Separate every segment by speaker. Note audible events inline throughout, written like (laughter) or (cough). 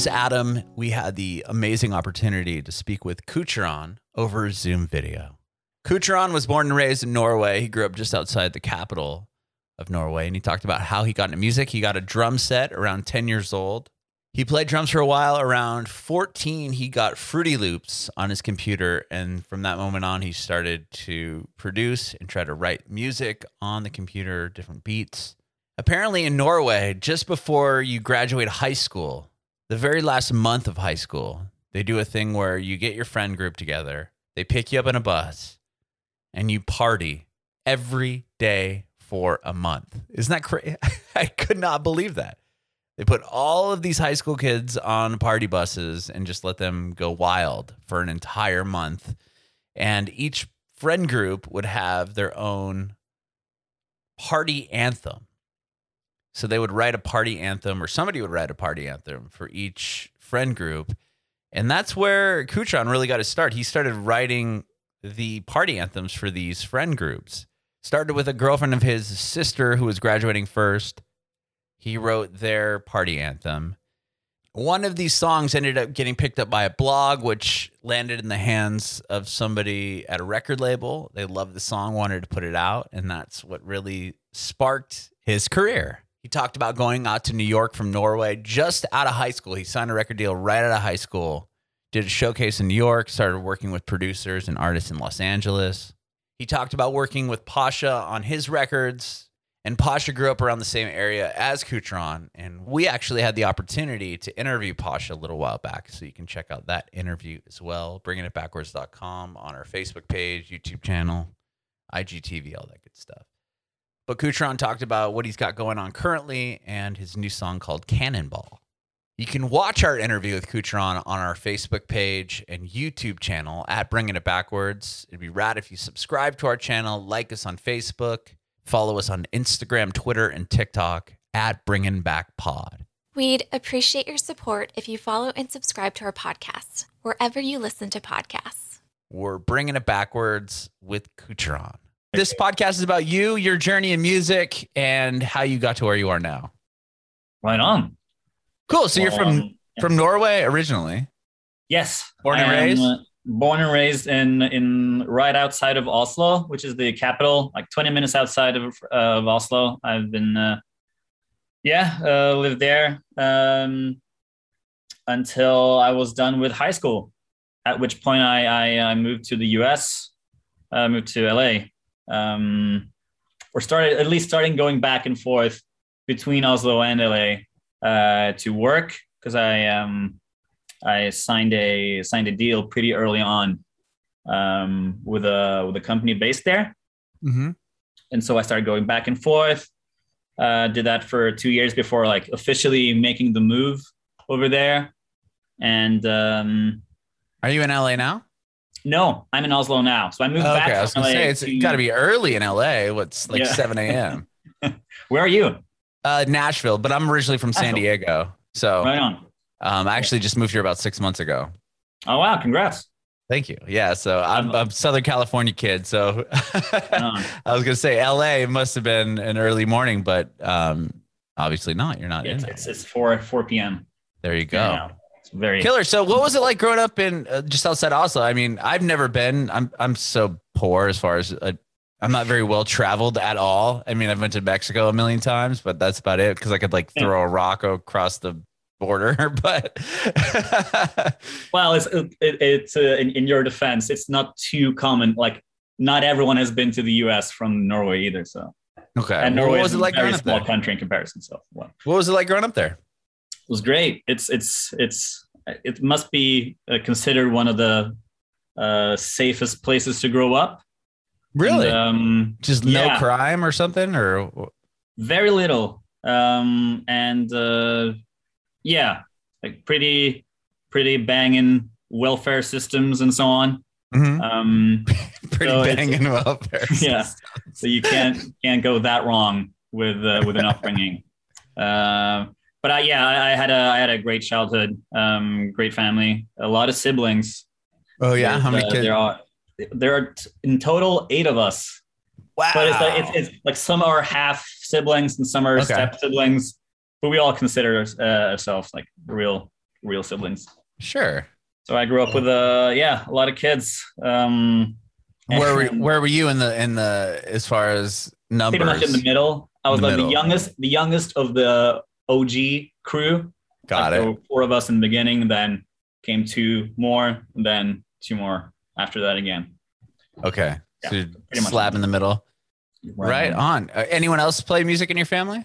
Speaker 1: is Adam. We had the amazing opportunity to speak with Coucheron over Zoom video. Coucheron was born and raised in Norway. He grew up just outside the capital of Norway, and he talked about how he got into music. He got a drum set around 10 years old. He played drums for a while. Around 14, he got Fruity Loops on his computer, and from that moment on, he started to produce and try to write music on the computer, different beats. Apparently, in Norway, just before you graduate high school, the very last month of high school, they do a thing where you get your friend group together, they pick you up in a bus, and you party every day for a month. Isn't that crazy? (laughs) I could not believe that. They put all of these high school kids on party buses and just let them go wild for an entire month. And each friend group would have their own party anthem. So they would write a party anthem, or somebody would write a party anthem for each friend group. And that's where Coucheron really got his start. He started writing the party anthems for these friend groups. Started with a girlfriend of his sister who was graduating first. He wrote their party anthem. One of these songs ended up getting picked up by a blog, which landed in the hands of somebody at a record label. They loved the song, wanted to put it out, and that's what really sparked his career. He talked about going out to New York from Norway just out of high school. He signed a record deal right out of high school, did a showcase in New York, started working with producers and artists in Los Angeles. He talked about working with Pasha on his records. And Pasha grew up around the same area as Coucheron. And we actually had the opportunity to interview Pasha a little while back. So you can check out that interview as well. Bringingitbackwards.com on our Facebook page, YouTube channel, IGTV, all that good stuff. But Coucheron talked about what he's got going on currently and his new song called Cannonball. You can watch our interview with Coucheron on our Facebook page and YouTube channel at Bringing It Backwards. It'd be rad if you subscribe to our channel, like us on Facebook, follow us on Instagram, Twitter, and TikTok at Bringing Back Pod.
Speaker 2: We'd appreciate your support if you follow and subscribe to our podcast wherever you listen to podcasts.
Speaker 1: We're bringing it backwards with Coucheron. This podcast is about you, your journey in music, and how you got to where you are now.
Speaker 3: Right on.
Speaker 1: Cool. So you're from
Speaker 3: Um,
Speaker 1: from Norway originally.
Speaker 3: Yes.
Speaker 1: Born and raised?
Speaker 3: uh, Born and raised in in right outside of Oslo, which is the capital, like 20 minutes outside of uh, of Oslo. I've been, uh, yeah, uh, lived there um, until I was done with high school. At which point I I, I moved to the U.S. Uh, moved to L.A. Um, or started at least starting going back and forth between Oslo and L.A. Uh, to work because I um I signed a signed a deal pretty early on um, with a with a company based there,
Speaker 1: Mm-hmm.
Speaker 3: and so I started going back and forth. Uh, did that for two years before like officially making the move over there. And um,
Speaker 1: Are you in LA now?
Speaker 3: No, I'm in Oslo now, so I moved back.
Speaker 1: okay, I was gonna
Speaker 3: LA
Speaker 1: say it's
Speaker 3: to-
Speaker 1: got to be early in LA. What's like
Speaker 3: Yeah.
Speaker 1: 7 a.m. (laughs)
Speaker 3: Where are you?
Speaker 1: uh, Nashville, but I'm originally from San Diego. So
Speaker 3: Right on.
Speaker 1: um, I actually just moved here about six months ago.
Speaker 3: Oh wow, congrats.
Speaker 1: Thank you. Yeah, so I'm a Southern California kid. So. (laughs) I was gonna say LA must have been an early morning, but um, obviously not. You're not
Speaker 3: It's,
Speaker 1: in.
Speaker 3: it's it's four four p.m.
Speaker 1: There you go.
Speaker 3: Very
Speaker 1: Killer. So, what was it like growing up in uh, just outside Oslo? I mean, I've never been. I'm I'm so poor as far as uh, I'm not very well traveled at all. I mean, I've been to Mexico a million times, but that's about it because I could like throw a rock across the border. (laughs) But (laughs)
Speaker 3: Well, it's it, it's uh, in, in your defense, it's not too common. Like, not everyone has been to the U.S. from Norway either. So,
Speaker 1: okay,
Speaker 3: and Norway
Speaker 1: what was
Speaker 3: is
Speaker 1: it
Speaker 3: a
Speaker 1: like
Speaker 3: very
Speaker 1: growing up
Speaker 3: small
Speaker 1: there?
Speaker 3: country in comparison. So, it
Speaker 1: What was it like growing up there?
Speaker 3: Was great. It's it's it's it must be uh, considered one of the uh, safest places to grow up.
Speaker 1: Really?
Speaker 3: And, um,
Speaker 1: just no
Speaker 3: yeah.
Speaker 1: crime or something, or
Speaker 3: very little um and uh yeah like pretty pretty banging welfare systems and so on
Speaker 1: Mhm.
Speaker 3: um (laughs)
Speaker 1: pretty
Speaker 3: so
Speaker 1: banging (laughs) welfare.
Speaker 3: yeah so you can't can't go that wrong with uh, with an upbringing uh, but I, yeah I, I had a i had a great childhood um great family a lot of siblings
Speaker 1: Oh yeah,
Speaker 3: There's,
Speaker 1: how many
Speaker 3: uh,
Speaker 1: kids?
Speaker 3: there are there are t- in total eight of us
Speaker 1: wow.
Speaker 3: but it's like it's, it's like some are half siblings and some are
Speaker 1: Okay.
Speaker 3: step siblings but we all consider uh, ourselves like real real siblings.
Speaker 1: Sure.
Speaker 3: So I grew up with uh yeah a lot of kids. Um,
Speaker 1: Where were where were you in the in the as far as numbers?
Speaker 3: pretty much in the middle. I was
Speaker 1: The
Speaker 3: like
Speaker 1: middle.
Speaker 3: the youngest, the youngest of the OG crew.
Speaker 1: Got
Speaker 3: Like,
Speaker 1: it.
Speaker 3: four of us in the beginning, then came two more, then two more after that again.
Speaker 1: Okay.
Speaker 3: Yeah,
Speaker 1: so you're
Speaker 3: pretty much.
Speaker 1: slab in the middle. Right on. Uh, anyone else play music in your family?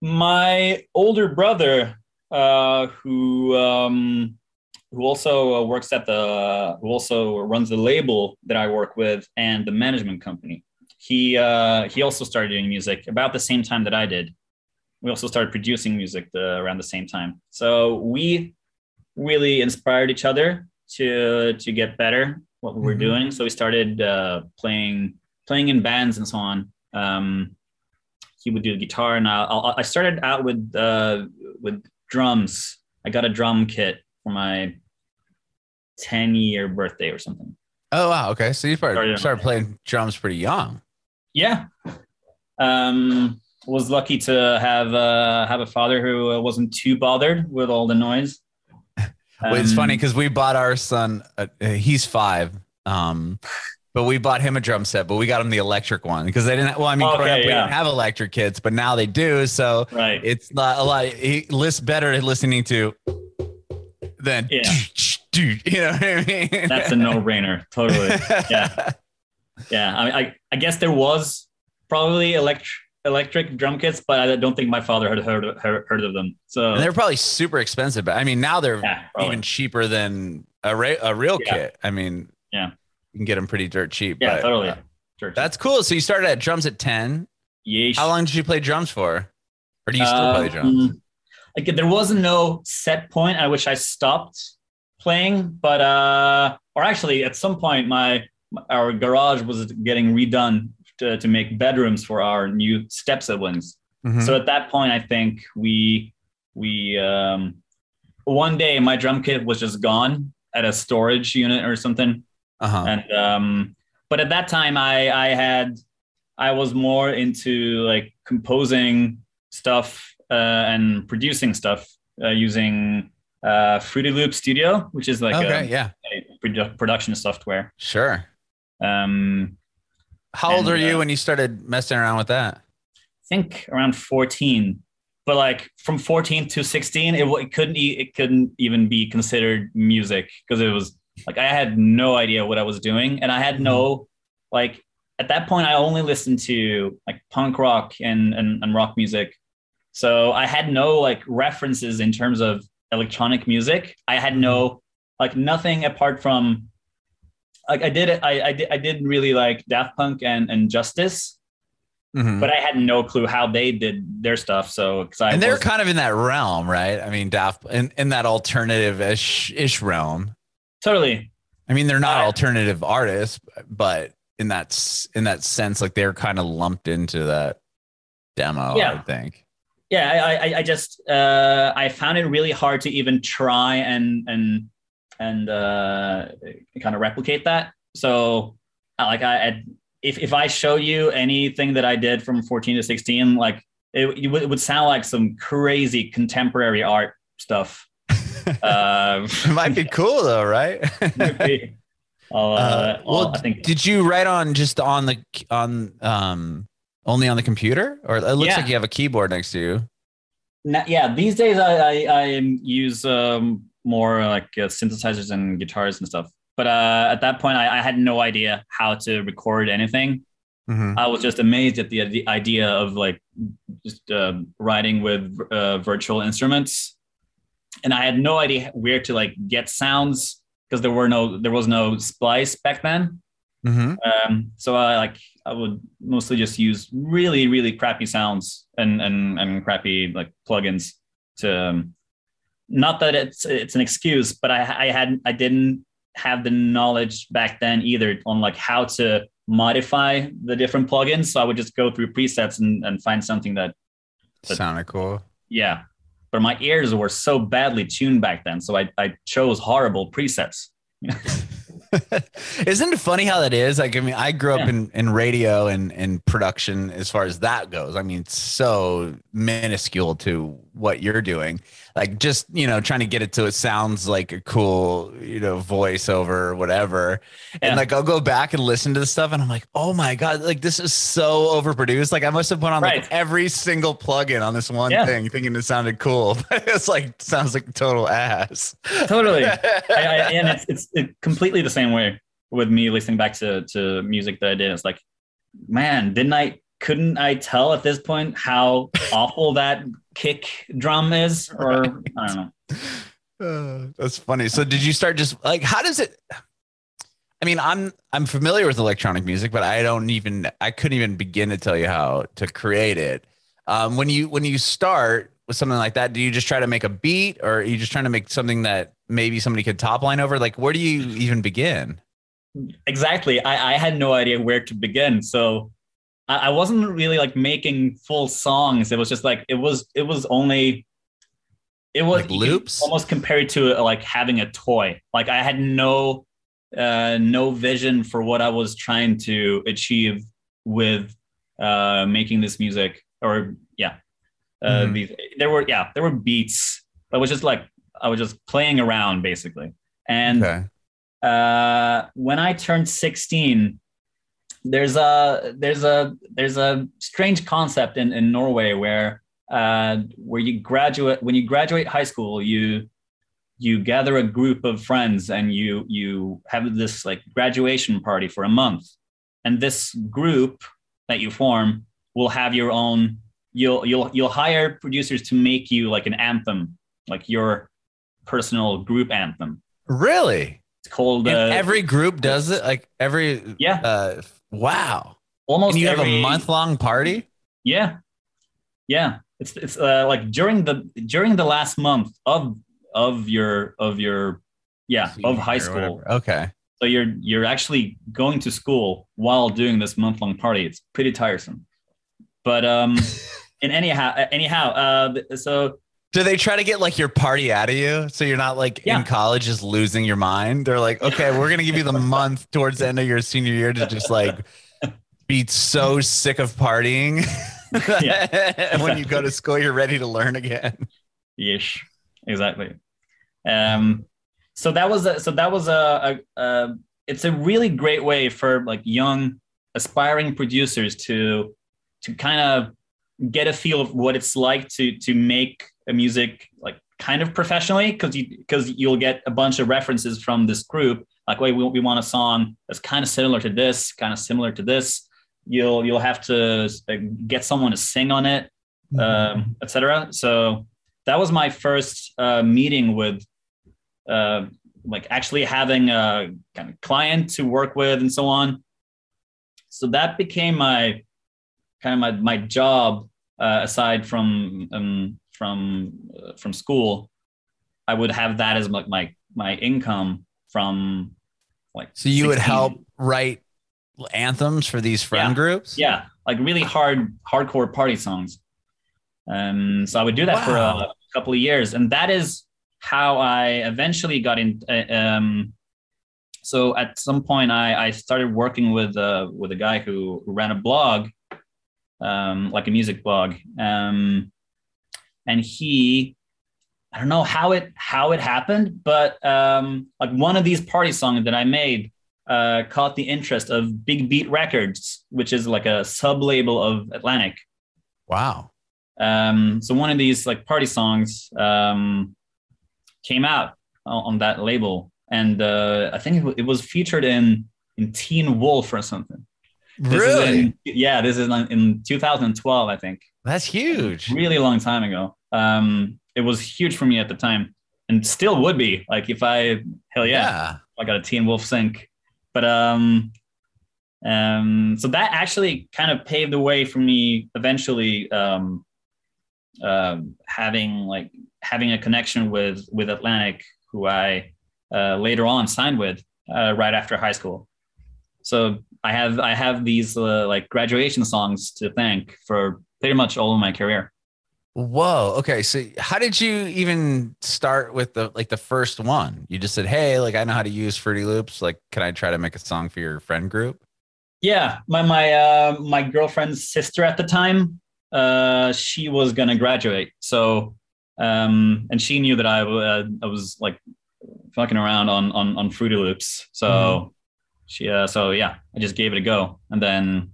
Speaker 3: My older brother, uh, who um, who also uh, works at the, who also runs the label that I work with and the management company. He uh, he also started doing music about the same time that I did. We also started producing music the, around the same time. So we really inspired each other to to get better what we were
Speaker 1: Mhm.
Speaker 3: doing. So we started uh, playing playing in bands and so on. Um, he would do the guitar, and I, I I started out with uh, with drums. I got a drum kit for my ten year birthday or something.
Speaker 1: Oh wow. Okay. So you started,
Speaker 3: Started-
Speaker 1: started playing drums pretty young.
Speaker 3: Yeah. Um, was lucky to have uh, have a father who uh, wasn't too bothered with all the noise.
Speaker 1: Well, it's funny because we bought our son. Uh, he's five. Um, but we bought him a drum set, but we got him the electric one because they didn't. Well, I mean, growing
Speaker 3: Okay,
Speaker 1: up, we didn't have electric kits, but now they do. So
Speaker 3: Right.
Speaker 1: it's not a lot. He lists better at listening to than
Speaker 3: Yeah. (laughs)
Speaker 1: you know what I mean.
Speaker 3: That's a no brainer. Totally. (laughs) Yeah. Yeah. I, I I guess there was probably electric electric drum kits, but I don't think my father had heard of, heard, of them. So
Speaker 1: And they're probably super expensive, but I mean, now they're
Speaker 3: yeah,
Speaker 1: even cheaper than a, ra- a real
Speaker 3: Yeah.
Speaker 1: kit. I mean,
Speaker 3: Yeah.
Speaker 1: you can get them pretty dirt cheap.
Speaker 3: yeah,
Speaker 1: but,
Speaker 3: totally.
Speaker 1: uh,
Speaker 3: Sure.
Speaker 1: that's cool. So you started at drums at 10.
Speaker 3: Yeesh.
Speaker 1: How long did you play drums for? Or do you still play
Speaker 3: Um,
Speaker 1: drums?
Speaker 3: Like there wasn't no set point at which I stopped playing, but uh, or actually at some point my our garage was getting redone to, to make bedrooms for our new step siblings.
Speaker 1: Mhm.
Speaker 3: So at that point, I think we we um, one day my drum kit was just gone at a storage unit or something,
Speaker 1: uh-huh.
Speaker 3: and um, but at that time I I had I was more into like composing stuff uh, and producing stuff uh, using uh, Fruity Loop Studio, which is like
Speaker 1: okay.
Speaker 3: a,
Speaker 1: yeah.
Speaker 3: a produ- production software.
Speaker 1: Sure.
Speaker 3: Um,
Speaker 1: How old
Speaker 3: And,
Speaker 1: are you
Speaker 3: uh,
Speaker 1: when you started messing around with that?
Speaker 3: I think around 14 but like from 14 to 16 it, it couldn't it couldn't even be considered music because it was like i had no idea what i was doing. And i had no like at that point i only listened to like punk rock and, and and rock music. So i had no like references in terms of electronic music. I had no like nothing apart from like i did it i i did, I did really like daft punk and and justice
Speaker 1: Mhm.
Speaker 3: but I had no clue how they did their stuff. So, because I
Speaker 1: and they're kind of in that realm, right? I mean, Daft in, in that alternative ish ish realm.
Speaker 3: totally,
Speaker 1: I mean, they're not
Speaker 3: Uh,
Speaker 1: alternative artists, but in that in that sense, like they're kind of lumped into that demo. I
Speaker 3: Yeah.
Speaker 1: would think.
Speaker 3: yeah. I, I, I just, uh, I found it really hard to even try and and and uh, kind of replicate that. So, like, I, I if if I show you anything that I did from 14 to 16, like it, it would- it would sound like some crazy contemporary art stuff. (laughs) Uh,
Speaker 1: It might be cool though, right? (laughs)
Speaker 3: maybe. I'll, uh,
Speaker 1: Uh,
Speaker 3: I'll-
Speaker 1: well,
Speaker 3: I think
Speaker 1: did you write on just on the on um only on the computer, or it looks
Speaker 3: Yeah.
Speaker 1: like you have a keyboard next to you?
Speaker 3: Na- yeah, these days I I, I use um, more like uh, synthesizers and guitars and stuff. But uh, at that point, I, I had no idea how to record anything.
Speaker 1: Mhm.
Speaker 3: I was just amazed at the, the idea of like just uh, writing with uh, virtual instruments, and I had no idea where to like get sounds because there were no there was no splice back then.
Speaker 1: Mhm.
Speaker 3: Um, so I like I would mostly just use really really crappy sounds and and and crappy like plugins to. Um, not that it's it's an excuse, but I I had I didn't have the knowledge back then either on like how to modify the different plugins. So I would just go through presets and and find something that But-
Speaker 1: Sounded cool.
Speaker 3: yeah. But my ears were so badly tuned back then, so I I chose horrible presets. (laughs)
Speaker 1: Isn't it funny how that is? Like, I mean, I grew up
Speaker 3: Yeah.
Speaker 1: in, in radio and, and production as far as that goes. I mean, it's so minuscule to what you're doing, like just you know trying to get it so it sounds like a cool you know voiceover or whatever. And
Speaker 3: Yeah.
Speaker 1: like I'll go back and listen to the stuff, and I'm like, oh my god, like this is so overproduced. Like I must have put on like every single plugin on this one
Speaker 3: Yeah.
Speaker 1: thing, thinking it sounded cool, (laughs) but it's like sounds like total ass.
Speaker 3: totally. (laughs) I, I, and it's it's it completely the same way with me listening back to to music that I did. It's like, man, didn't I? Couldn't I tell at this point how (laughs) awful that kick drum is? Or I don't know.
Speaker 1: Uh, that's funny. So did you start just like how does it I mean, I'm I'm familiar with electronic music, but I don't even I couldn't even begin to tell you how to create it. Um, when you when you start with something like that, do you just try to make a beat or are you just trying to make something that maybe somebody could top line over? Like where do you even begin?
Speaker 3: exactly I, I had no idea where to begin so I, I wasn't really like making full songs it was just like it was it was only it was
Speaker 1: Like loops?
Speaker 3: almost compared to like having a toy like i had no uh no vision for what i was trying to achieve with uh making this music or yeah uh
Speaker 1: Mhm.
Speaker 3: these there were yeah there were beats but it was just like i was just playing around basically and
Speaker 1: Okay.
Speaker 3: uh, when I turned 16, there's a there's a there's a strange concept in, in Norway where uh, where you graduate when you graduate high school, you you gather a group of friends and you you have this like graduation party for a month, and this group that you form will have your own. You'll you'll you'll hire producers to make you like an anthem, like your personal group anthem.
Speaker 1: Really?
Speaker 3: It's called uh,
Speaker 1: every group does it? Like every
Speaker 3: Yeah.
Speaker 1: uh wow.
Speaker 3: almost
Speaker 1: And you have a month long party?
Speaker 3: Yeah, yeah. It's it's uh, like during the during the last month of of your of your yeah of high school.
Speaker 1: Okay.
Speaker 3: So you're you're actually going to school while doing this month long party. It's pretty tiresome. But um, (laughs) in anyhow anyhow uh, so
Speaker 1: Do they try to get like your party out of you so you're not like
Speaker 3: Yeah.
Speaker 1: in college just losing your mind? They're like, okay, we're gonna give you the (laughs) month towards the end of your senior year to just like be so sick of partying. (laughs) and when you go to school, you're ready to learn again.
Speaker 3: Yes, exactly. Um, so that was a, so that was a, a, a it's a really great way for like young aspiring producers to to kind of get a feel of what it's like to to make music like kind of professionally because you because you'll get a bunch of references from this group like wait we, we want a song that's kind of similar to this kind of similar to this you'll you'll have to uh, get someone to sing on it um, etc. So that was my first uh, meeting with, uh, like actually having a kind of client to work with and so on. So that became my kind of my my job uh, aside from um, from uh, from school. I would have that as like my my income from like.
Speaker 1: So you would help write anthems for these friend
Speaker 3: Yeah.
Speaker 1: groups?
Speaker 3: yeah like really hard hardcore party songs um so i would do that for
Speaker 1: Wow.
Speaker 3: a couple of years and that is how i eventually got in uh, um so at some point i i started working with uh with a guy who, who ran a blog um like a music blog um and he i don't know how it how it happened but um like one of these party songs that i made uh, caught the interest of Big Beat Records, which is like a sub label of Atlantic.
Speaker 1: Wow.
Speaker 3: Um, so one of these like party songs um, came out on, on that label, and uh, I think it, it was featured in in Teen Wolf or something. This
Speaker 1: Really?
Speaker 3: in- yeah, this is in 2012, I think.
Speaker 1: That's huge.
Speaker 3: Really long time ago. Um, it was huge for me at the time, and still would be. Like if I hell yeah. I got a Teen Wolf sync. But um, um, so that actually kind of paved the way for me eventually um, um having like having a connection with with Atlantic, who I uh, later on signed with uh, right after high school. So I have I have these uh, like graduation songs to thank for pretty much all of my career.
Speaker 1: Whoa. Okay. So how did you even start with the like the first one? You just said, Hey, like I know how to use Fruity Loops. Like, can I try to make a song for your friend group?
Speaker 3: Yeah, my my uh, my girlfriend's sister at the time, uh, she was gonna graduate, so um, and she knew that I uh, I was like fucking around on on on Fruity Loops. So
Speaker 1: Mhm.
Speaker 3: she uh, so yeah, I just gave it a go, and then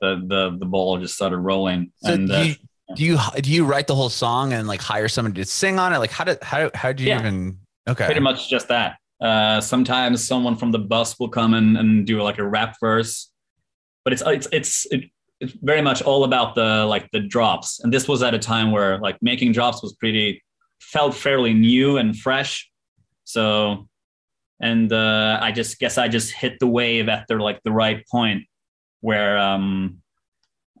Speaker 3: the the the ball just started rolling.
Speaker 1: So
Speaker 3: and
Speaker 1: do,
Speaker 3: uh,
Speaker 1: you, do you do you write the whole song and like hire someone to sing on it? Like how did how how do you
Speaker 3: Yeah.
Speaker 1: even? Okay.
Speaker 3: pretty much just that. Uh, sometimes someone from the bus will come and, and do like a rap verse, but it's it's it's it, it's very much all about the like the drops. And this was at a time where like making drops was pretty felt fairly new and fresh. So, and uh, I just guess I just hit the wave at the like the right point where um,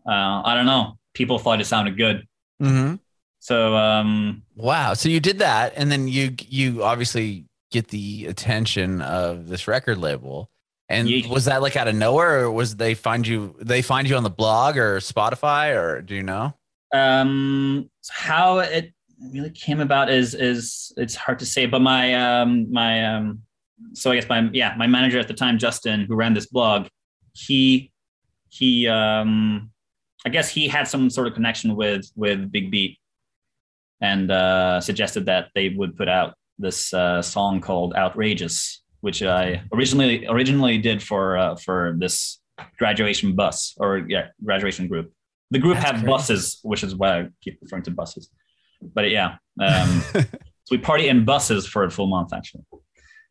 Speaker 3: uh, I don't know people thought it sounded good.
Speaker 1: hmm
Speaker 3: So um,
Speaker 1: Wow. So you did that, and then you you obviously get the attention of this record label. And
Speaker 3: Yeesh.
Speaker 1: was that like out of nowhere, or was they find you? They find you on the blog or Spotify, or do you know?
Speaker 3: um how it really came about is is it's hard to say but my um my um so i guess my yeah my manager at the time justin who ran this blog he he um i guess he had some sort of connection with with big beat and uh suggested that they would put out this uh song called outrageous which i originally originally did for uh, for this graduation bus or yeah graduation group the group
Speaker 1: That's
Speaker 3: have
Speaker 1: crazy.
Speaker 3: buses, which is why I keep referring to buses. But yeah, um, so (laughs) we party in buses for a full month actually.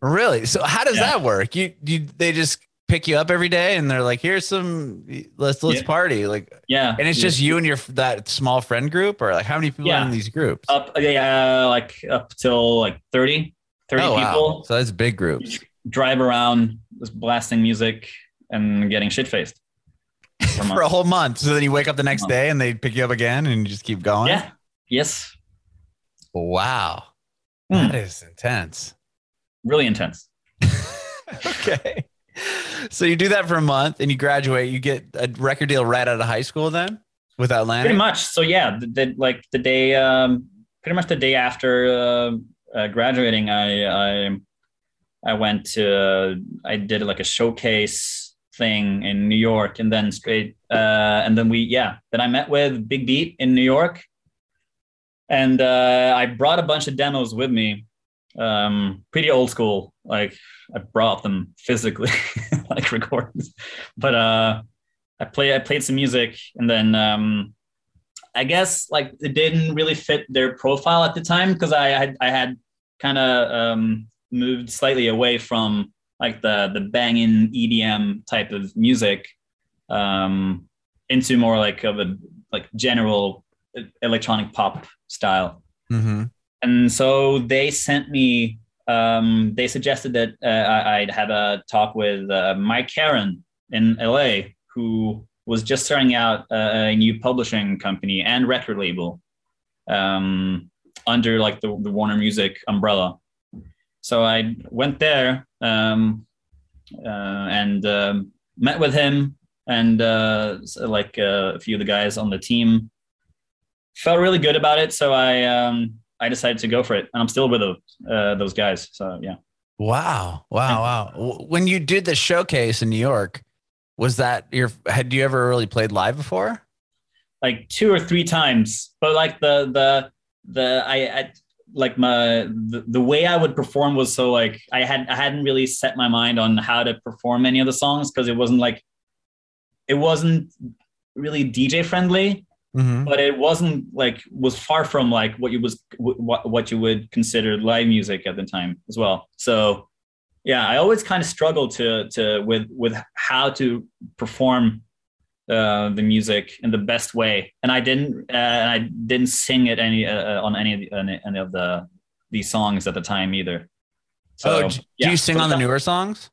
Speaker 1: really? So how does
Speaker 3: Yeah.
Speaker 1: that work? You you they just pick you up every day, and they're like, "Here's some, let's let's
Speaker 3: Yeah.
Speaker 1: party." Like,
Speaker 3: Yeah,
Speaker 1: and it's just you and your that small friend group, or like how many people are in these groups?
Speaker 3: up, yeah, like up till like 30, 30
Speaker 1: oh, wow.
Speaker 3: people
Speaker 1: So that's big groups.
Speaker 3: drive around, just blasting music and getting shit faced. (laughs)
Speaker 1: for a whole month. So then you wake up the next day and they pick you up again and you just keep going.
Speaker 3: Yeah. Yes.
Speaker 1: Wow.
Speaker 3: Hmm.
Speaker 1: That is intense.
Speaker 3: Really intense. (laughs)
Speaker 1: okay. So you do that for a month and you graduate. You get a record deal right out of high school then with Atlantic?
Speaker 3: Pretty much. So yeah, the, the, like the day, um, pretty much the day after uh, uh, graduating, I, I I went to I did like a showcase thing in New York, and then straight, uh, and then we yeah, then I met with Big Beat in New York, and uh, I brought a bunch of demos with me, um, pretty old school. Like I brought them physically, (laughs) like recordings, but uh, I play I played some music, and then um, I guess like it didn't really fit their profile at the time because I had I had kind of um, moved slightly away from like the the banging EDM type of music um, into more like of a like general electronic pop style.
Speaker 1: Mm-hmm.
Speaker 3: And so they sent me. Um, they suggested that uh, I'd have a talk with uh, Mike Caren in LA, who was just starting out a, a new publishing company and record label um, under like the, the Warner Music umbrella. So I went there um, uh, and um, met with him and uh, like uh, a few of the guys on the team. Felt really good about it, so I um, I decided to go for it, and I'm still with those uh, those guys. So yeah.
Speaker 1: Wow. Wow. Wow. When you did the showcase in New York, was that your, had you ever really played live before?
Speaker 3: like two or three times but like the the the i, I like my the, the way i would perform was so like i had i hadn't really set my mind on how to perform any of the songs because it wasn't like it wasn't really dj friendly
Speaker 1: Mm-hmm.
Speaker 3: but it wasn't like was far from like what you was what what you would consider live music at the time as well so yeah i always kind of struggled to to with with how to perform uh, the music in the best way and i didn't uh, and i didn't sing it any uh, on any of the, any, any of the these songs at the time either
Speaker 1: oh, do
Speaker 3: yeah.
Speaker 1: you sing
Speaker 3: So
Speaker 1: on the newer songs?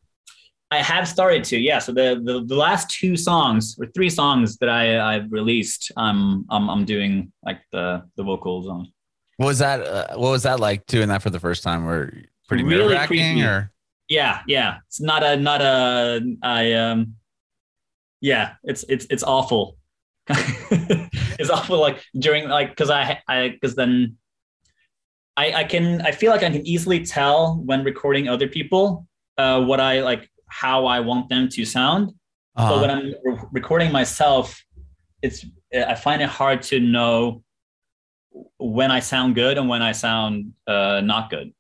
Speaker 3: I have started to, yeah. So the, the the last two songs or three songs that I I've released, I'm I'm I'm doing like the the vocals on.
Speaker 1: What was that? Uh, what was that like doing that for the first time? Were pretty
Speaker 3: Really
Speaker 1: nerve wracking or?
Speaker 3: Yeah, yeah. It's not a not a I um yeah, it's it's it's awful. (laughs) it's awful like during like because I I because then I I can I feel like I can easily tell when recording other people uh what I like how I want them to sound. But
Speaker 1: Uh-huh.
Speaker 3: when I'm re- recording myself, it's I find it hard to know when I sound good and when I sound uh, not good.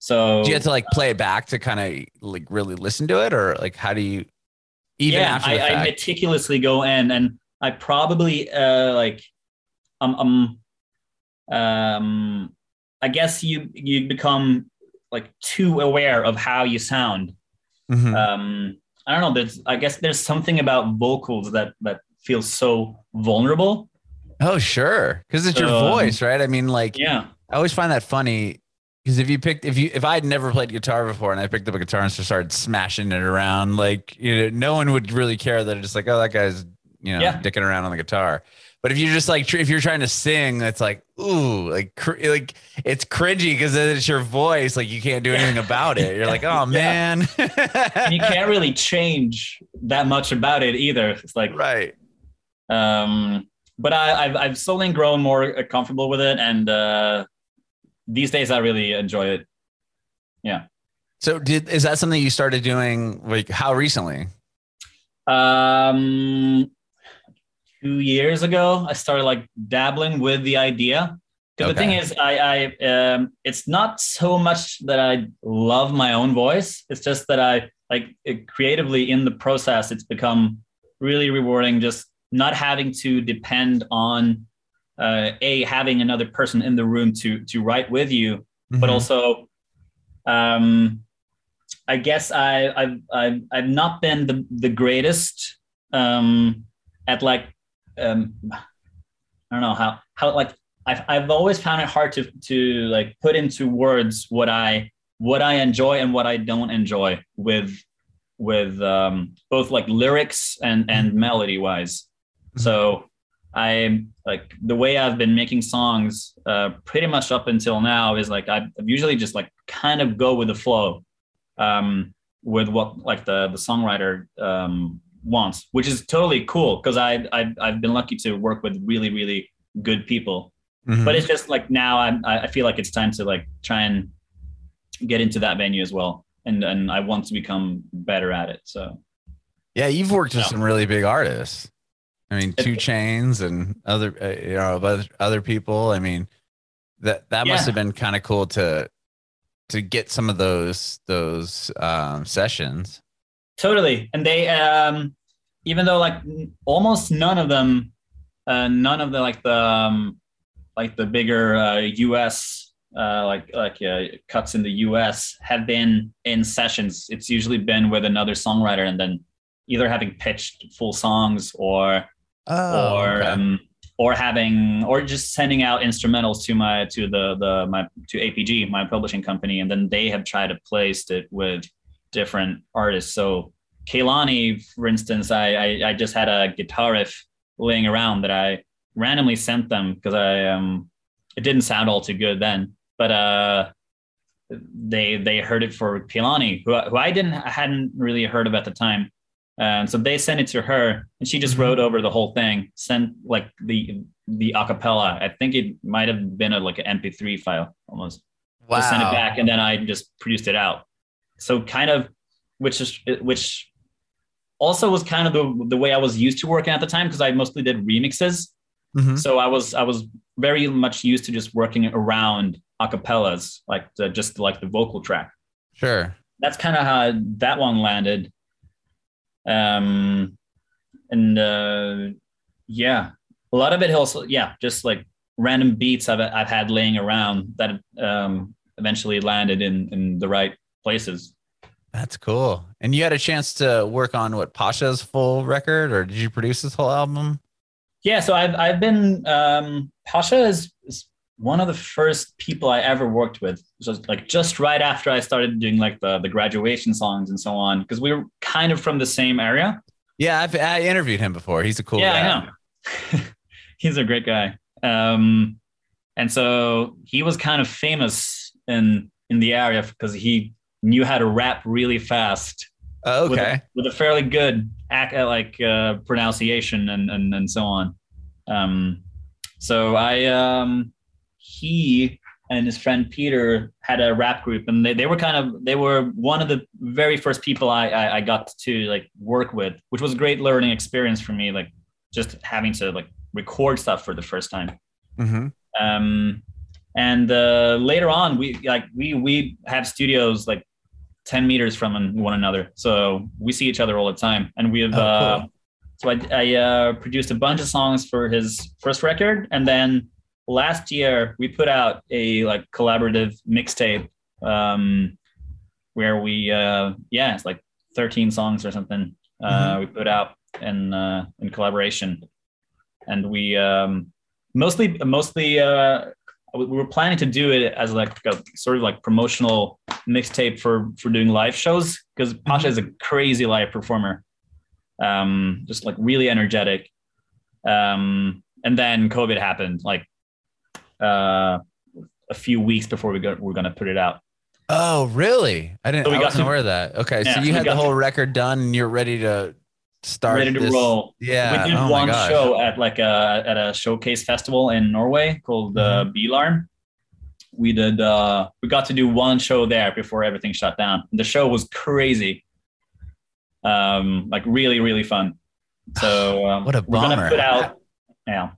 Speaker 3: So
Speaker 1: Do you have to like play it back to kind of like really listen to it, or like how do you even
Speaker 3: yeah,
Speaker 1: after
Speaker 3: I, I meticulously go in and I probably uh like um um um I guess you you become like too aware of how you sound.
Speaker 1: Mhm.
Speaker 3: Um I don't know, there's I guess there's something about vocals that that feels so vulnerable.
Speaker 1: oh, sure, because it's your
Speaker 3: Um,
Speaker 1: voice, right? I mean, like
Speaker 3: Yeah.
Speaker 1: I always find that funny because if you picked if you if I had never played guitar before and I picked up a guitar and just started smashing it around, like you know, no one would really care that it's just like, oh, that guy's you know
Speaker 3: Yeah.
Speaker 1: dicking around on the guitar. But if you're just like if you're trying to sing, it's like ooh, like cr- like it's cringy because it's your voice. Like you can't do anything about it. You're like, oh (laughs) man,
Speaker 3: you can't really change that much about it either. It's like
Speaker 1: right.
Speaker 3: um but I, I've I've slowly grown more uh, comfortable with it and uh these days I really enjoy it. Yeah.
Speaker 1: So did is that something you started doing like how recently?
Speaker 3: Um, two years ago, I started like dabbling with the idea. Because the thing is, I, I, um, it's not so much that I love my own voice. It's just that I like creatively in the process. It's become really rewarding, just not having to depend on uh, a having another person in the room to to write with you, but
Speaker 1: Mhm.
Speaker 3: also um i guess i i've i've, I've not been the the greatest um at like um i don't know how how like i've, I've always found it hard to to like put into words what i what i enjoy and what i don't enjoy with with um both like lyrics and and melody wise so I like the way I've been making songs uh, pretty much up until now is like I usually just like kind of go with the flow um, with what like the the songwriter um, wants, which is totally cool because I, I I've been lucky to work with really really good people.
Speaker 1: Mhm.
Speaker 3: But it's just like now I I feel like it's time to like try and get into that venue as well, and and I want to become better at it. So
Speaker 1: Yeah, you've worked with
Speaker 3: Yeah.
Speaker 1: some really big artists. I mean, 2 Chainz and other, uh, you know, other other people. I mean, that that must have been kind of cool to to get some of those those um, sessions.
Speaker 3: totally and they um even though like almost none of them uh none of the like the um, like the bigger uh us uh like like uh, cuts in the us have been in sessions it's usually been with another songwriter and then either having pitched full songs or
Speaker 1: Oh,
Speaker 3: or
Speaker 1: okay.
Speaker 3: um, or having or just sending out instrumentals to my to the the my to APG my publishing company and then they have tried to place it with different artists so Kehlani for instance I, I I just had a guitar riff laying around that I randomly sent them because I um it didn't sound all too good then but uh they they heard it for Kehlani who, who I didn't I hadn't really heard of at the time and so they sent it to her, and she just
Speaker 1: Mhm.
Speaker 3: wrote over the whole thing. Sent like the the acapella. I think it might have been a, like an MP3 file almost. Just sent it back, and then I just produced it out. So kind of, which is which also was kind of the the way I was used to working at the time because I mostly did remixes.
Speaker 1: Mhm.
Speaker 3: So I was I was very much used to just working around acapellas, like the, just like the vocal track
Speaker 1: Sure.
Speaker 3: that's kind of how that one landed. Um, and uh, yeah, a lot of it also, yeah, just like random beats I've I've had laying around that um, eventually landed in in the right places.
Speaker 1: That's cool. And you had a chance to work on what Pasha's full record, or did you produce this whole album?
Speaker 3: Yeah, so I've I've been um, Pasha is, is one of the first people I ever worked with. So like just right after I started doing like the the graduation songs and so on, because we were kind of from the same area.
Speaker 1: Yeah, I've I interviewed him before. He's a cool
Speaker 3: yeah,
Speaker 1: guy.
Speaker 3: I know. (laughs) He's a great guy. Um, and so he was kind of famous in in the area because he knew how to rap really fast
Speaker 1: Oh,
Speaker 3: with,
Speaker 1: okay.
Speaker 3: a, with a fairly good ac- uh, like uh, pronunciation and, and and so on. Um, so I um, he and his friend Peter had a rap group, and they, they were kind of they were one of the very first people I, I I got to like work with, which was a great learning experience for me. Like just having to like record stuff for the first time.
Speaker 1: Mm-hmm.
Speaker 3: Um, and uh, later on, we like we we have studios like ten meters from one another, so we see each other all the time. And we have
Speaker 1: Oh,
Speaker 3: uh,
Speaker 1: cool.
Speaker 3: so I, I uh, produced a bunch of songs for his first record, and then last year we put out a like collaborative mixtape um, where we uh, yeah it's like 13 songs or something uh, we put out in uh, in collaboration and we um, mostly mostly uh, we were planning to do it as like a sort of like promotional mixtape for for doing live shows because Pasha is a crazy live performer um, just like really energetic um, and then COVID happened like uh, a few weeks before we got we're gonna put it out
Speaker 1: Oh, really? I didn't.
Speaker 3: So we
Speaker 1: I
Speaker 3: got
Speaker 1: wasn't
Speaker 3: to-
Speaker 1: aware of that. Okay,
Speaker 3: Yeah,
Speaker 1: so
Speaker 3: so
Speaker 1: you
Speaker 3: we
Speaker 1: had the whole
Speaker 3: to-
Speaker 1: record done, and you're ready to start.
Speaker 3: ready to
Speaker 1: this-
Speaker 3: roll
Speaker 1: Yeah.
Speaker 3: we did
Speaker 1: oh
Speaker 3: one show at like a at a showcase festival in Norway called uh,
Speaker 1: Mm-hmm.
Speaker 3: by:Larm. We did uh, we got to do one show there before everything shut down. The show was crazy, um, like really really fun. (sighs) So um,
Speaker 1: What a
Speaker 3: we're gonna put out yeah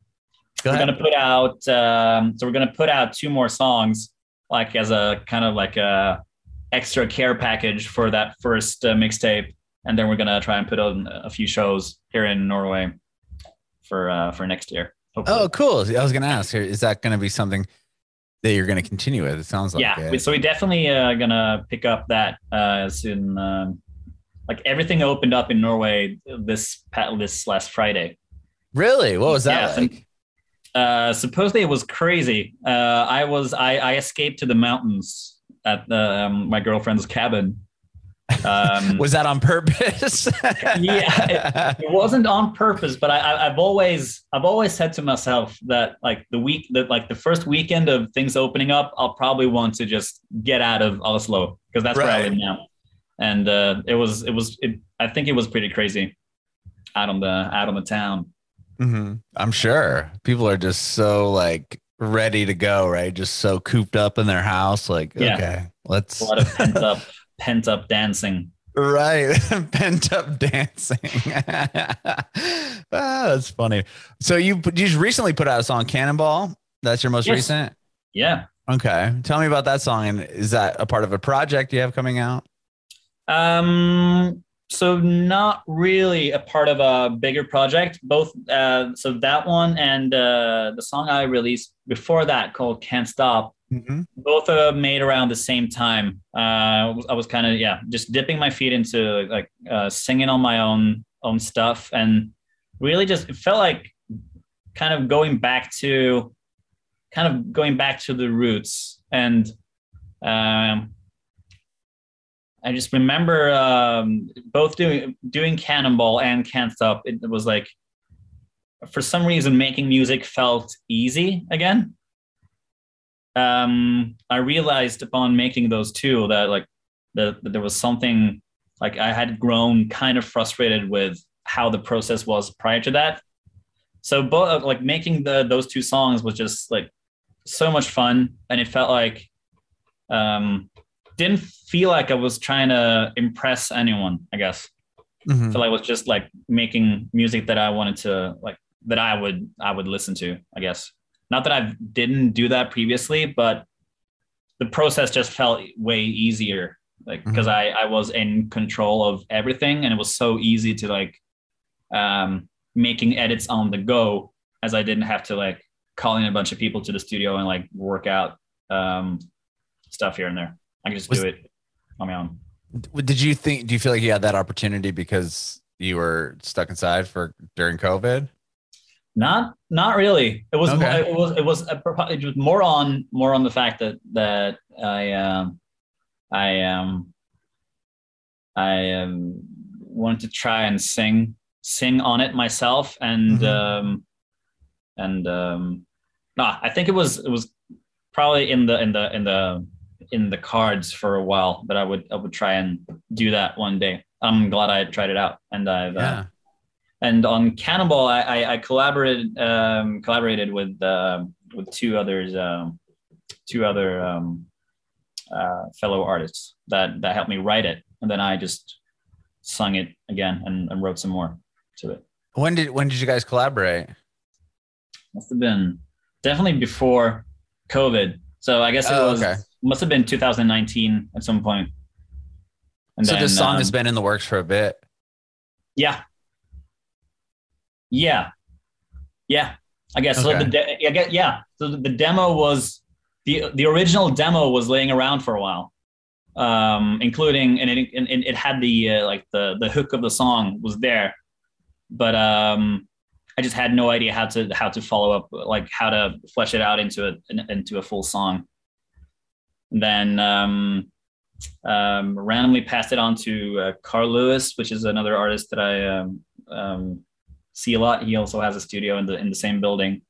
Speaker 1: Go
Speaker 3: we're
Speaker 1: ahead.
Speaker 3: gonna put out um, so we're gonna put out two more songs like as a kind of like a extra care package for that first uh, mixtape and then we're gonna try and put on a few shows here in norway for uh, for next year hopefully.
Speaker 1: Oh, cool. I was going to ask, is that going to be something that you're going to continue with? It sounds like
Speaker 3: yeah
Speaker 1: it.
Speaker 3: so we definitely uh, gonna pick up that uh, as in um, like everything opened up in norway this this last friday
Speaker 1: really? What was that
Speaker 3: so-
Speaker 1: like?
Speaker 3: Uh, supposedly it was crazy. Uh, I was I, I escaped to the mountains at the, um, my girlfriend's cabin. Um, (laughs)
Speaker 1: was that on purpose? (laughs)
Speaker 3: Yeah, it wasn't on purpose, but I, I, I've always I've always said to myself that like the week that like the first weekend of things opening up, I'll probably want to just get out of Oslo because that's where I
Speaker 1: Right.
Speaker 3: live now. And uh, it was it was it, I think it was pretty crazy out on the out on the town.
Speaker 1: Mm-hmm. I'm sure people are just so like ready to go, right? Just so cooped up in their house. Like,
Speaker 3: Yeah.
Speaker 1: okay, let's
Speaker 3: A lot of pent up (laughs) pent up dancing.
Speaker 1: right (laughs) pent up dancing. (laughs) ah, that's funny. So you you just recently put out a song, Cannonball. That's your most
Speaker 3: Yes.
Speaker 1: recent.
Speaker 3: Yeah.
Speaker 1: Okay, tell me about that song. And is that a part of a project you have coming out?
Speaker 3: Um, so not really a part of a bigger project. Both, uh, so that one and uh, the song I released before that called "Can't Stop,"
Speaker 1: Mm-hmm.
Speaker 3: both uh, made around the same time. Uh, I was, kind of yeah, just dipping my feet into like uh, singing on my own own stuff, and really just it felt like kind of going back to kind of going back to the roots and um, I just remember um, both doing doing Cannonball and Can't Stop. It was like for some reason making music felt easy again. Um, I realized upon making those two that like that, that there was something like I had grown kind of frustrated with how the process was prior to that. So both like making the those two songs was just like so much fun, and it felt like um, didn't feel like I was trying to impress anyone. I guess
Speaker 1: Mm-hmm.
Speaker 3: Feel like I was just like making music that I wanted to like that I would I would listen to. I guess not that I didn't do that previously, but the process just felt way easier. Like because I I was in control of everything, and it was so easy to like um, making edits on the go, as I didn't have to like call in a bunch of people to the studio and like work out um, stuff here and there. I can just
Speaker 1: Was-
Speaker 3: do it on my own.
Speaker 1: Did you think? Do you feel like you had that opportunity because you were stuck inside for during COVID?
Speaker 3: Not, not really. It was,
Speaker 1: Okay.
Speaker 3: more, it was, it was, a, it was more on, more on the fact that that I, um, I, um, I um, wanted to try and sing, sing on it myself, and,
Speaker 1: Mhm.
Speaker 3: um, and, um, nah, I think it was, it was probably in the, in the, in the, in the cards for a while that I would, I would try and do that one day. I'm glad I tried it out, and I've, uh,
Speaker 1: Yeah.
Speaker 3: And on Cannonball, I, I, I collaborated um, collaborated with uh, with two others, um, two other um, uh, fellow artists that that helped me write it, and then I just sung it again and, and wrote some more to it.
Speaker 1: When did when did you guys collaborate?
Speaker 3: Must have been definitely before COVID. So I guess it
Speaker 1: Oh,
Speaker 3: was
Speaker 1: okay.
Speaker 3: must have been 2019 at some point. And
Speaker 1: so this song
Speaker 3: um,
Speaker 1: has been in the works for a bit.
Speaker 3: Yeah. Yeah. Yeah. I guess so. The de- I guess, yeah. So the, demo was the the original demo was laying around for a while, um, including and it and it, it had the uh, like the the hook of the song was there, but um, I just had no idea how to how to follow up like how to flesh it out into a into a full song. And then um, um, randomly passed it on to uh, Carl Lewis, which is another artist that I um, um, see a lot. He also has a studio in the in the same building.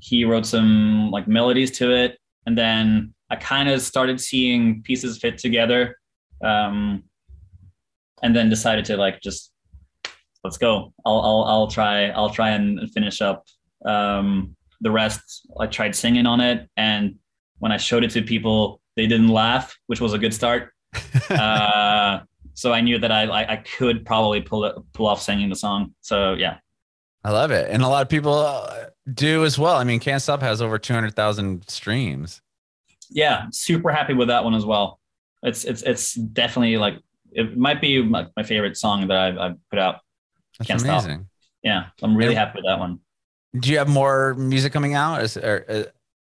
Speaker 3: He wrote some like melodies to it, and then I kind of started seeing pieces fit together, um, and then decided to like just let's go. I'll I'll, I'll try I'll try and finish up um, the rest. I tried singing on it, and when I showed it to people, they didn't laugh, which was a good start. (laughs) uh, so I knew that I, I I could probably pull it pull off singing the song. So yeah,
Speaker 1: I love it, and a lot of people uh, do as well. I mean, Can't Stop has over two hundred thousand streams.
Speaker 3: yeah, super happy with that one as well. It's it's it's definitely like it might be my, my favorite song that I've, I've put out.
Speaker 1: That's
Speaker 3: Can't Stop.
Speaker 1: amazing.
Speaker 3: Yeah, I'm really happy with that one.
Speaker 1: Do you have more music coming out? Is, or, uh,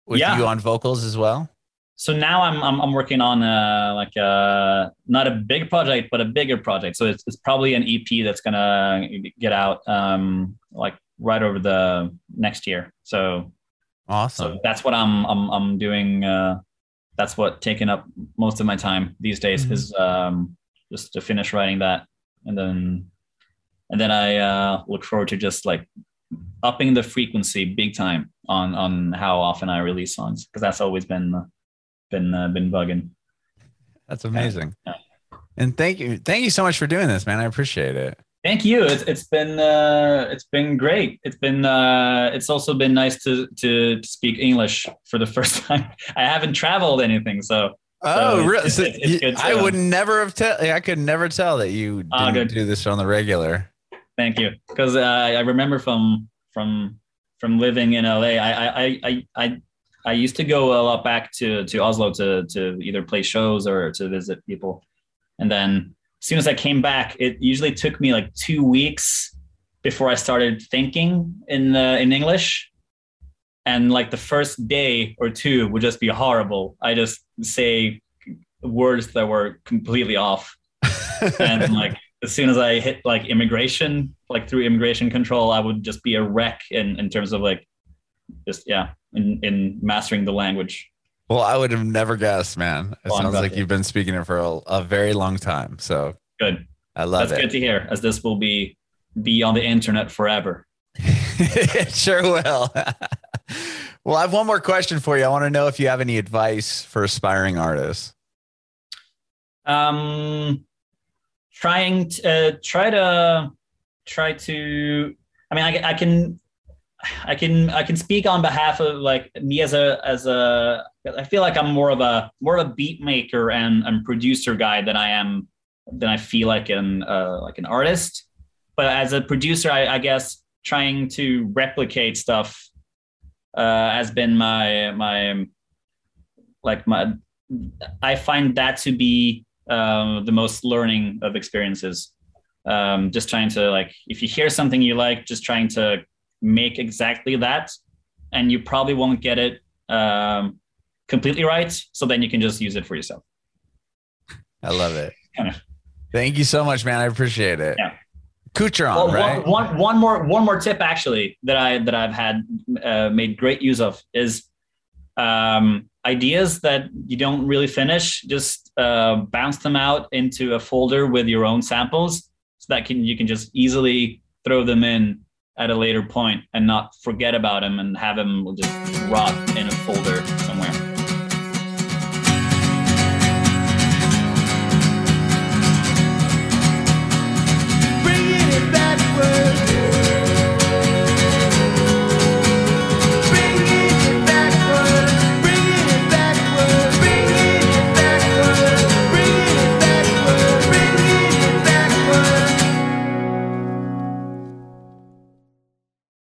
Speaker 1: with
Speaker 3: Yeah.
Speaker 1: you on vocals as well?
Speaker 3: So now I'm I'm, I'm working on uh, like uh not a big project but a bigger project. So it's, it's probably an EP that's gonna get out um like right over the next year. So
Speaker 1: Awesome.
Speaker 3: so that's what I'm I'm I'm doing. Uh, that's what taking up most of my time these days
Speaker 1: Mhm.
Speaker 3: is um, just to finish writing that, and then and then I uh, look forward to just like upping the frequency big time on on how often I release songs because that's always been uh, been uh, been bugging.
Speaker 1: That's amazing.
Speaker 3: Yeah.
Speaker 1: And thank you, thank you so much for doing this, man. I appreciate it.
Speaker 3: Thank you. It's it's been uh, it's been great. It's been uh, it's also been nice to to speak English for the (laughs) first time. I haven't traveled anything, so
Speaker 1: Oh,
Speaker 3: it's-
Speaker 1: really? So
Speaker 3: it's- it's
Speaker 1: you- I
Speaker 3: um,
Speaker 1: would never have tell. I could never tell that you didn't
Speaker 3: Ah, good.
Speaker 1: do this on the regular.
Speaker 3: Thank you, because uh, I remember from from from living in LA, I I I I I, used to go a lot back to to Oslo to to either play shows or to visit people, and then as soon as I came back, it usually took me like two weeks before I started thinking in uh, in English, and like the first day or two would just be horrible. I just say words that were completely off. (laughs) And like as soon as I hit like immigration, like through immigration control, I would just be a wreck in, in terms of like just yeah, in, in mastering the language.
Speaker 1: well, I would have never guessed, man. It
Speaker 3: Well,
Speaker 1: sounds like
Speaker 3: to-
Speaker 1: you've been speaking it for a, a very long time. So
Speaker 3: Good.
Speaker 1: I love
Speaker 3: That's
Speaker 1: it.
Speaker 3: good to hear, as this will be be on the internet forever. (laughs)
Speaker 1: it sure will. (laughs) well, I have one more question for you. I want to know if you have any advice for aspiring artists.
Speaker 3: Um, trying to uh, try to try to. I mean, I, I can. I can I can speak on behalf of like me as a as a I feel like I'm more of a more of a beat maker and, and producer guy than I am than I feel like an uh, like an artist. But as a producer, I, I guess trying to replicate stuff uh, has been my my like my I find that to be um, the most learning of experiences. Um, just trying to like if you hear something you like, just trying to make exactly that, and you probably won't get it um, completely right. So then you can just use it for yourself.
Speaker 1: I love it. Thank you so much, man. I appreciate it.
Speaker 3: Yeah.
Speaker 1: Coucheron,
Speaker 3: Well,
Speaker 1: right?
Speaker 3: one, one, one more one more tip actually that I that I've had uh, made great use of is um, ideas that you don't really finish. Just uh, bounce them out into a folder with your own samples, so that can you can just easily throw them in at a later point and not forget about them and have them just rot in a folder somewhere.
Speaker 4: It backward.